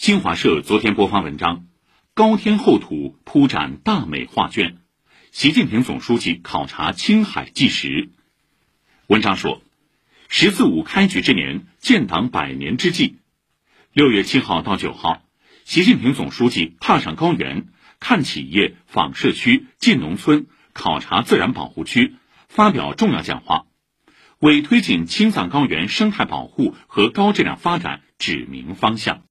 新华社昨天播发文章高天厚土铺展大美画卷习近平总书记考察青海纪实。文章说十四五开局之年建党百年之际六月七号到九号习近平总书记踏上高原看企业访社区进农村考察自然保护区发表重要讲话为推进青藏高原生态保护和高质量发展指明方向。